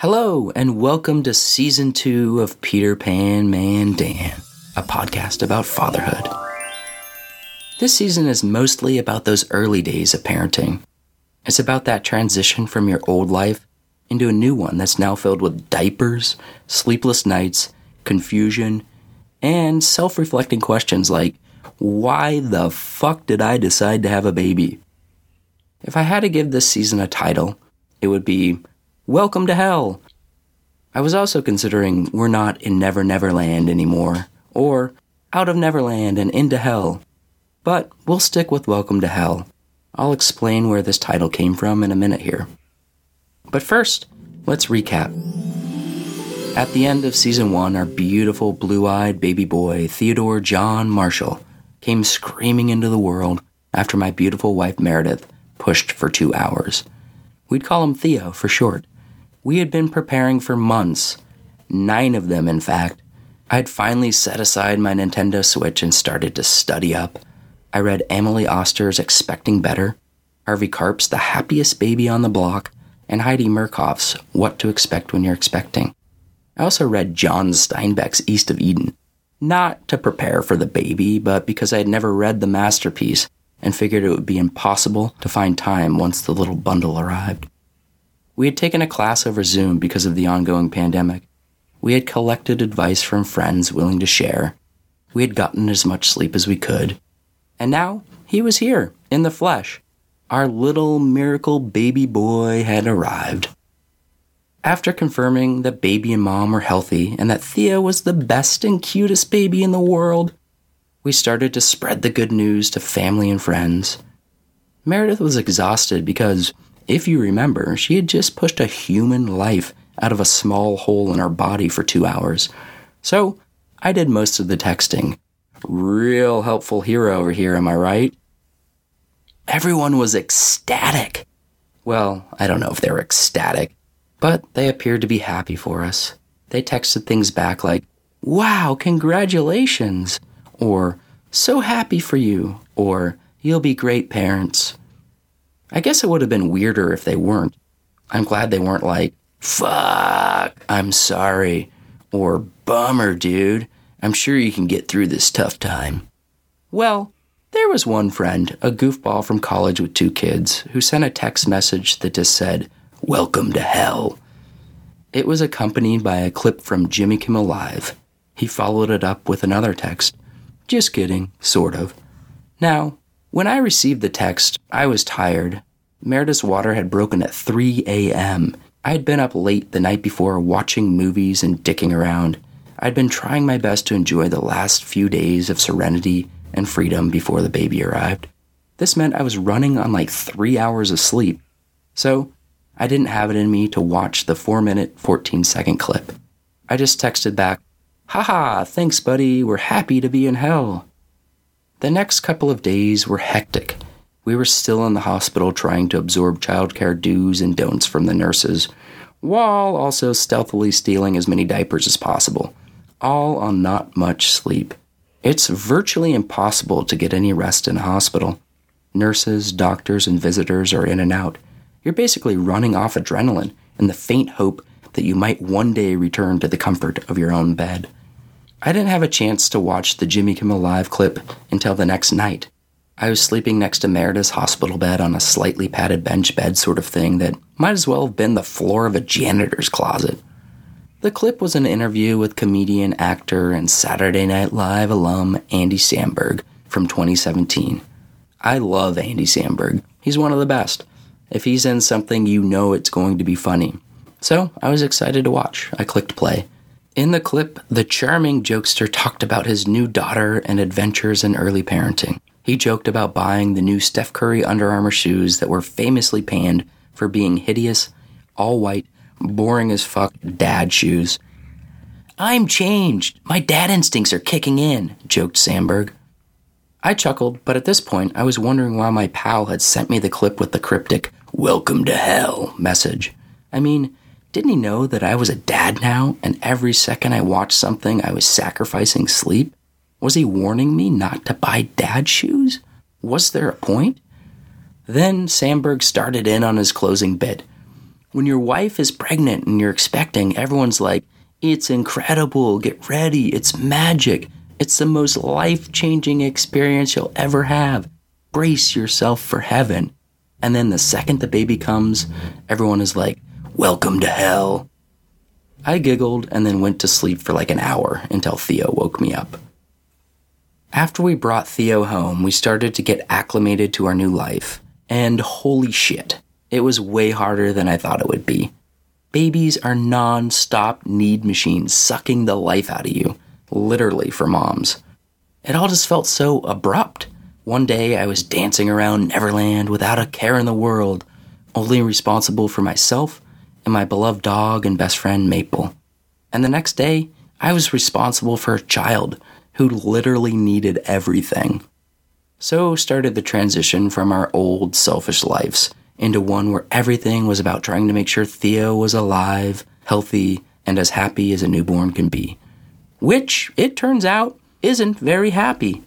Hello, and welcome to season two of Peter Pan Man Dan, a podcast about fatherhood. This season is mostly about those early days of parenting. It's about that transition from your old life into a new one that's now filled with diapers, sleepless nights, confusion, and self reflecting questions like, why the fuck did I decide to have a baby? If I had to give this season a title, it would be Welcome to Hell. I was also considering We're Not in Never Neverland anymore, or Out of Neverland and Into Hell. But we'll stick with Welcome to Hell. I'll explain where this title came from in a minute here. But first, let's recap. At the end of season one, our beautiful blue eyed baby boy, Theodore John Marshall, came screaming into the world after my beautiful wife Meredith pushed for two hours. We'd call him Theo for short. We had been preparing for months, nine of them, in fact. I had finally set aside my Nintendo Switch and started to study up. I read Emily Oster's Expecting Better, Harvey Karp's The Happiest Baby on the Block, and Heidi Murkoff's What to Expect When You're Expecting. I also read John Steinbeck's East of Eden, not to prepare for the baby, but because I had never read the masterpiece and figured it would be impossible to find time once the little bundle arrived. We had taken a class over Zoom because of the ongoing pandemic. We had collected advice from friends willing to share. We had gotten as much sleep as we could. And now he was here, in the flesh. Our little miracle baby boy had arrived. After confirming that baby and mom were healthy and that Theo was the best and cutest baby in the world, we started to spread the good news to family and friends. Meredith was exhausted because if you remember, she had just pushed a human life out of a small hole in her body for two hours. So I did most of the texting. Real helpful hero over here, am I right? Everyone was ecstatic. Well, I don't know if they were ecstatic, but they appeared to be happy for us. They texted things back like, Wow, congratulations! Or, So happy for you! Or, You'll be great parents! I guess it would have been weirder if they weren't. I'm glad they weren't like, fuck, I'm sorry, or bummer, dude. I'm sure you can get through this tough time. Well, there was one friend, a goofball from college with two kids, who sent a text message that just said, Welcome to hell. It was accompanied by a clip from Jimmy Kimmel Live. He followed it up with another text. Just kidding, sort of. Now, when I received the text, I was tired. Meredith's water had broken at 3 a.m. I had been up late the night before watching movies and dicking around. I'd been trying my best to enjoy the last few days of serenity and freedom before the baby arrived. This meant I was running on like three hours of sleep. So, I didn't have it in me to watch the 4 minute, 14 second clip. I just texted back, Haha, thanks, buddy, we're happy to be in hell. The next couple of days were hectic. We were still in the hospital trying to absorb childcare do's and don'ts from the nurses, while also stealthily stealing as many diapers as possible, all on not much sleep. It's virtually impossible to get any rest in a hospital. Nurses, doctors, and visitors are in and out. You're basically running off adrenaline in the faint hope that you might one day return to the comfort of your own bed. I didn't have a chance to watch the Jimmy Kimmel Live clip until the next night. I was sleeping next to Meredith's hospital bed on a slightly padded bench bed sort of thing that might as well have been the floor of a janitor's closet. The clip was an interview with comedian, actor, and Saturday Night Live alum Andy Samberg from 2017. I love Andy Samberg. He's one of the best. If he's in something, you know it's going to be funny. So I was excited to watch. I clicked play. In the clip, the charming jokester talked about his new daughter and adventures in early parenting. He joked about buying the new Steph Curry Under Armour shoes that were famously panned for being hideous, all white, boring as fuck dad shoes. I'm changed. My dad instincts are kicking in, joked Samberg. I chuckled, but at this point I was wondering why my pal had sent me the clip with the cryptic, Welcome to Hell message. I mean, didn't he know that I was a dad now, and every second I watched something, I was sacrificing sleep? Was he warning me not to buy dad shoes? Was there a point? Then Samberg started in on his closing bit. When your wife is pregnant and you're expecting, everyone's like, it's incredible, get ready, it's magic, it's the most life changing experience you'll ever have. Brace yourself for heaven. And then the second the baby comes, everyone is like, welcome to hell. I giggled and then went to sleep for like an hour until Theo woke me up. After we brought Theo home, we started to get acclimated to our new life. And holy shit, it was way harder than I thought it would be. Babies are non stop need machines sucking the life out of you, literally for moms. It all just felt so abrupt. One day I was dancing around Neverland without a care in the world, only responsible for myself and my beloved dog and best friend Maple. And the next day, I was responsible for a child who literally needed everything. So started the transition from our old selfish lives into one where everything was about trying to make sure Theo was alive, healthy, and as happy as a newborn can be. Which, it turns out, isn't very happy.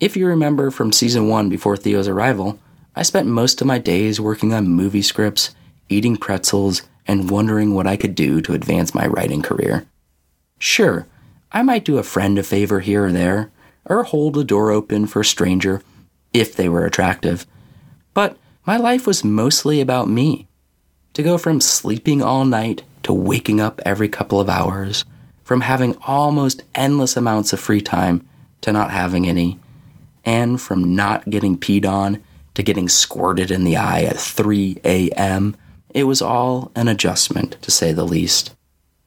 If you remember from season one before Theo's arrival, I spent most of my days working on movie scripts, eating pretzels, and wondering what I could do to advance my writing career. Sure, I might do a friend a favor here or there, or hold a door open for a stranger if they were attractive. But my life was mostly about me. To go from sleeping all night to waking up every couple of hours, from having almost endless amounts of free time to not having any, and from not getting peed on to getting squirted in the eye at 3 a.m., it was all an adjustment, to say the least.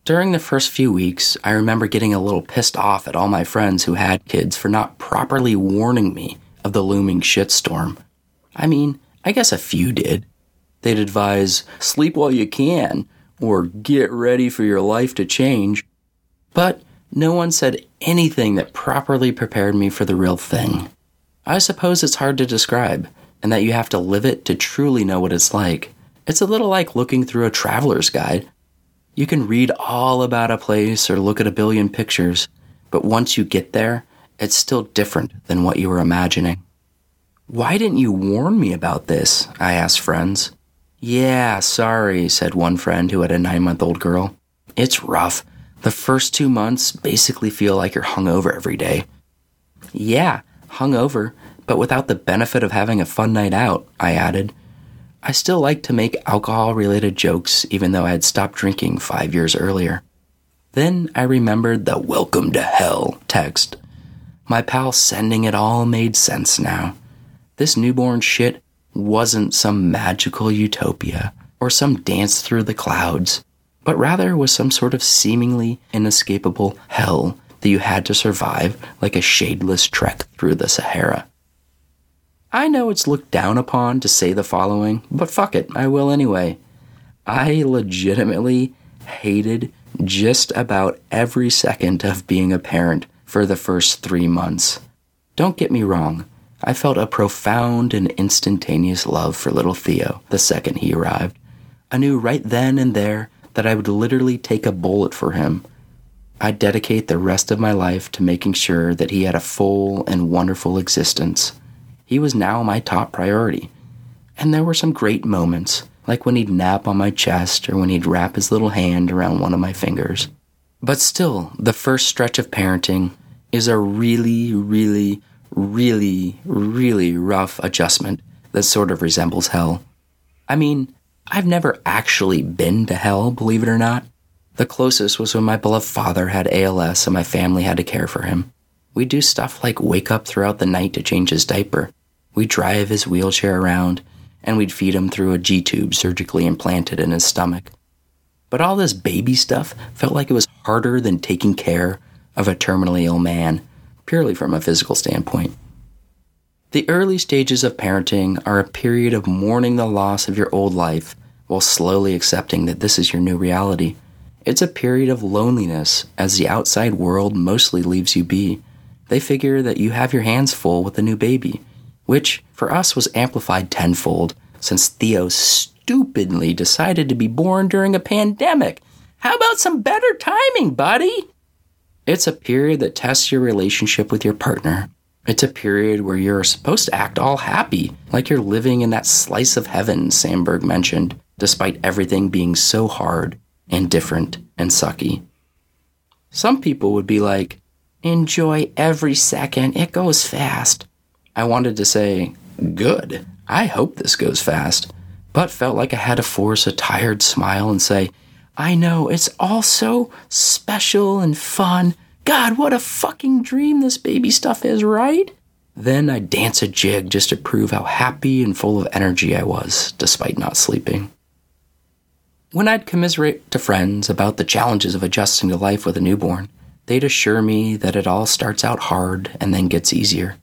During the first few weeks, I remember getting a little pissed off at all my friends who had kids for not properly warning me of the looming shitstorm. I mean, I guess a few did. They'd advise, sleep while you can, or get ready for your life to change. But no one said anything that properly prepared me for the real thing. I suppose it's hard to describe, and that you have to live it to truly know what it's like. It's a little like looking through a traveler's guide. You can read all about a place or look at a billion pictures, but once you get there, it's still different than what you were imagining. Why didn't you warn me about this? I asked friends. Yeah, sorry, said one friend who had a nine month old girl. It's rough. The first two months basically feel like you're hungover every day. Yeah, hungover, but without the benefit of having a fun night out, I added. I still like to make alcohol related jokes, even though I had stopped drinking five years earlier. Then I remembered the welcome to hell text. My pal sending it all made sense now. This newborn shit wasn't some magical utopia or some dance through the clouds, but rather was some sort of seemingly inescapable hell that you had to survive like a shadeless trek through the Sahara. I know it's looked down upon to say the following, but fuck it, I will anyway. I legitimately hated just about every second of being a parent for the first three months. Don't get me wrong, I felt a profound and instantaneous love for little Theo the second he arrived. I knew right then and there that I would literally take a bullet for him. I'd dedicate the rest of my life to making sure that he had a full and wonderful existence. He was now my top priority. And there were some great moments, like when he'd nap on my chest or when he'd wrap his little hand around one of my fingers. But still, the first stretch of parenting is a really, really, really, really rough adjustment that sort of resembles hell. I mean, I've never actually been to hell, believe it or not. The closest was when my beloved father had ALS and my family had to care for him. We'd do stuff like wake up throughout the night to change his diaper. We'd drive his wheelchair around, and we'd feed him through a G tube surgically implanted in his stomach. But all this baby stuff felt like it was harder than taking care of a terminally ill man, purely from a physical standpoint. The early stages of parenting are a period of mourning the loss of your old life while slowly accepting that this is your new reality. It's a period of loneliness as the outside world mostly leaves you be. They figure that you have your hands full with a new baby, which for us was amplified tenfold since Theo stupidly decided to be born during a pandemic. How about some better timing, buddy? It's a period that tests your relationship with your partner. It's a period where you're supposed to act all happy, like you're living in that slice of heaven Samberg mentioned. despite everything being so hard and different and sucky. Some people would be like, enjoy every second, it goes fast. I wanted to say, good, I hope this goes fast, but felt like I had to force a tired smile and say, I know, it's all so special and fun. God, what a fucking dream this baby stuff is, right? Then I'd dance a jig just to prove how happy and full of energy I was, despite not sleeping. When I'd commiserate to friends about the challenges of adjusting to life with a newborn, they'd assure me that it all starts out hard and then gets easier.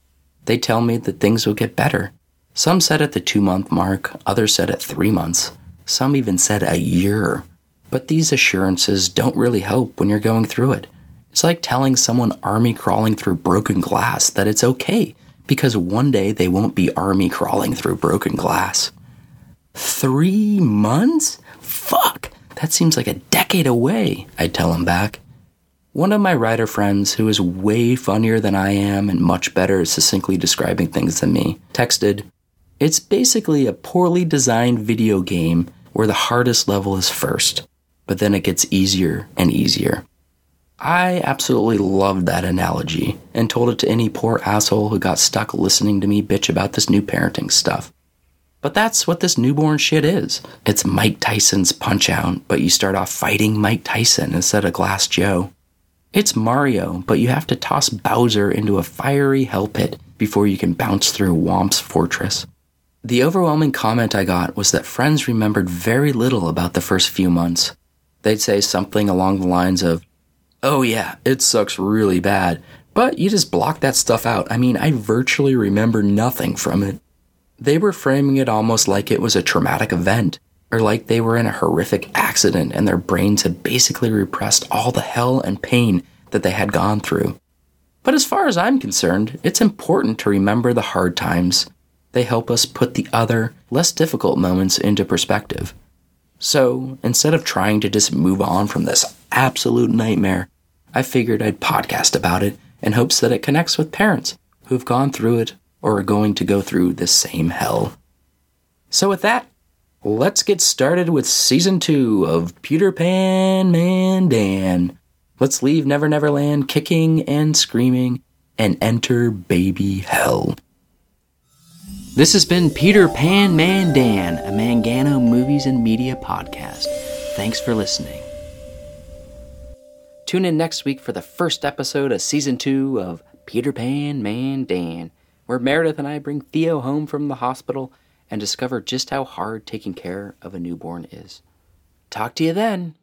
They'd tell me that things will get better. Some said at the two month mark, others said at three months, some even said a year. But these assurances don't really help when you're going through it. It's like telling someone army crawling through broken glass that it's okay because one day they won't be army crawling through broken glass. Three months? Fuck! That seems like a decade away, I'd tell him back. One of my writer friends, who is way funnier than I am and much better at succinctly describing things than me, texted, It's basically a poorly designed video game where the hardest level is first, but then it gets easier and easier. I absolutely loved that analogy and told it to any poor asshole who got stuck listening to me bitch about this new parenting stuff. But that's what this newborn shit is. It's Mike Tyson's Punch Out, but you start off fighting Mike Tyson instead of Glass Joe. It's Mario, but you have to toss Bowser into a fiery hell pit before you can bounce through Whomp's fortress. The overwhelming comment I got was that friends remembered very little about the first few months. They'd say something along the lines of, oh yeah, it sucks really bad. But you just block that stuff out. I mean, I virtually remember nothing from it. They were framing it almost like it was a traumatic event, or like they were in a horrific accident and their brains had basically repressed all the hell and pain that they had gone through. But as far as I'm concerned, it's important to remember the hard times. They help us put the other, less difficult moments into perspective. So instead of trying to just move on from this absolute nightmare, I figured I'd podcast about it in hopes that it connects with parents who've gone through it or are going to go through this same hell. So, with that, let's get started with season two of Peter Pan Man Dan. Let's leave Never Never Land kicking and screaming and enter baby hell. This has been Peter Pan Man Dan, a Mangano Movies and Media podcast. Thanks for listening. Tune in next week for the first episode of season two of Peter Pan Man Dan, where Meredith and I bring Theo home from the hospital and discover just how hard taking care of a newborn is. Talk to you then.